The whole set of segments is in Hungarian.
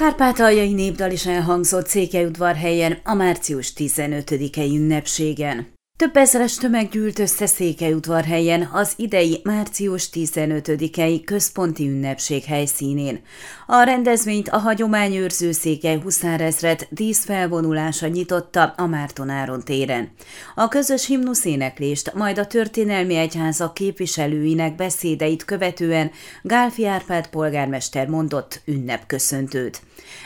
Kárpátaljai népdal is elhangzott Székelyudvarhelyen a március 15-i ünnepségen. Több ezeres tömeg gyűlt össze Székelyudvarhelyen az idei március 15-i központi ünnepség helyszínén. A rendezvényt a hagyományőrző Székely huszárezred díszfelvonulása nyitotta a Mártonáron téren. A közös himnuszéneklést, majd a történelmi egyházak képviselőinek beszédeit követően Gálfi Árpád polgármester mondott ünnepköszöntőt.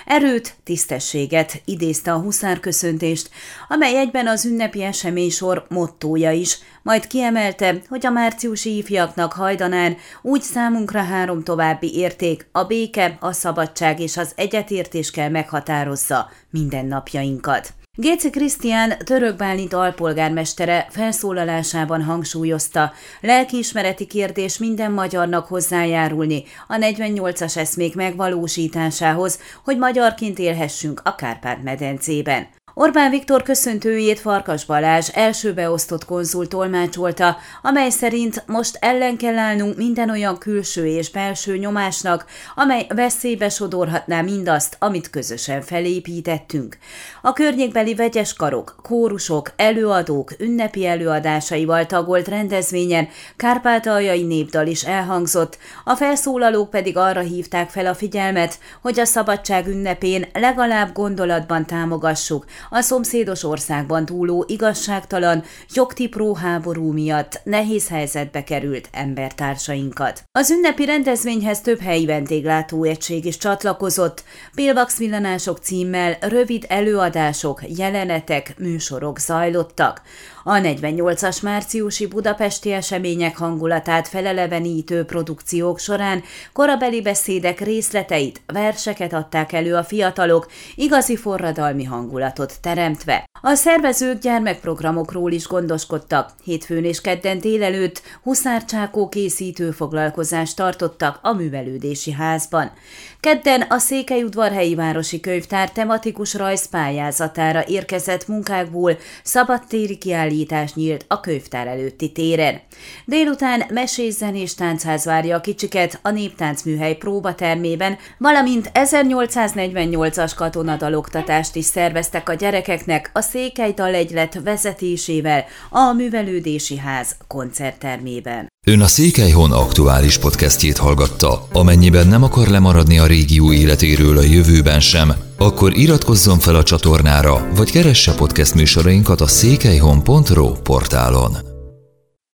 Erőt, tisztességet idézte a huszárköszöntést, amely egyben az ünnepi esemény sor mottója is, majd kiemelte, hogy a márciusi ifjaknak hajdanán úgy számunkra három további érték, a béke, a szabadság és az egyetértés kell meghatározza mindennapjainkat. Géci Krisztián török Bálint alpolgármestere felszólalásában hangsúlyozta, lelkiismereti kérdés minden magyarnak hozzájárulni a 48-as eszmék megvalósításához, hogy magyarként élhessünk a Kárpát-medencében. Orbán Viktor köszöntőjét Farkas Balázs első beosztott konzul tolmácsolta, amely szerint most ellen kell állnunk minden olyan külső és belső nyomásnak, amely veszélybe sodorhatná mindazt, amit közösen felépítettünk. A környékbeli vegyes karok, kórusok, előadók ünnepi előadásaival tagolt rendezvényen kárpátaljai népdal is elhangzott, a felszólalók pedig arra hívták fel a figyelmet, hogy a szabadság ünnepén legalább gondolatban támogassuk a szomszédos országban túló igazságtalan, jogtipró háború miatt nehéz helyzetbe került embertársainkat. Az ünnepi rendezvényhez több helyi vendéglátóegység is csatlakozott, Pélvax villanások címmel rövid előadások, jelenetek, műsorok zajlottak. A 48-as márciusi budapesti események hangulatát felelevenítő produkciók során korabeli beszédek részleteit, verseket adták elő a fiatalok, igazi forradalmi hangulatot teremtve. A szervezők gyermekprogramokról is gondoskodtak. Hétfőn és kedden délelőtt huszárcsákó készítő foglalkozást tartottak a művelődési házban. Kedden a Székelyudvarhelyi Városi Könyvtár tematikus rajzpályázatára érkezett munkákból szabadtéri kiállítás nyílt a könyvtár előtti téren. Délután mesés zenés táncház várja a kicsiket a Néptáncműhely próbatermében, valamint 1848-as katonadaloktatást is szerveztek a gyerekeknek a Székely Egylet vezetésével a Művelődési Ház koncerttermében. Ön a Székelyhon aktuális podcastjét hallgatta. Amennyiben nem akar lemaradni a régió életéről a jövőben sem, akkor iratkozzon fel a csatornára, vagy keresse podcast műsorainkat a székelyhon.pro portálon.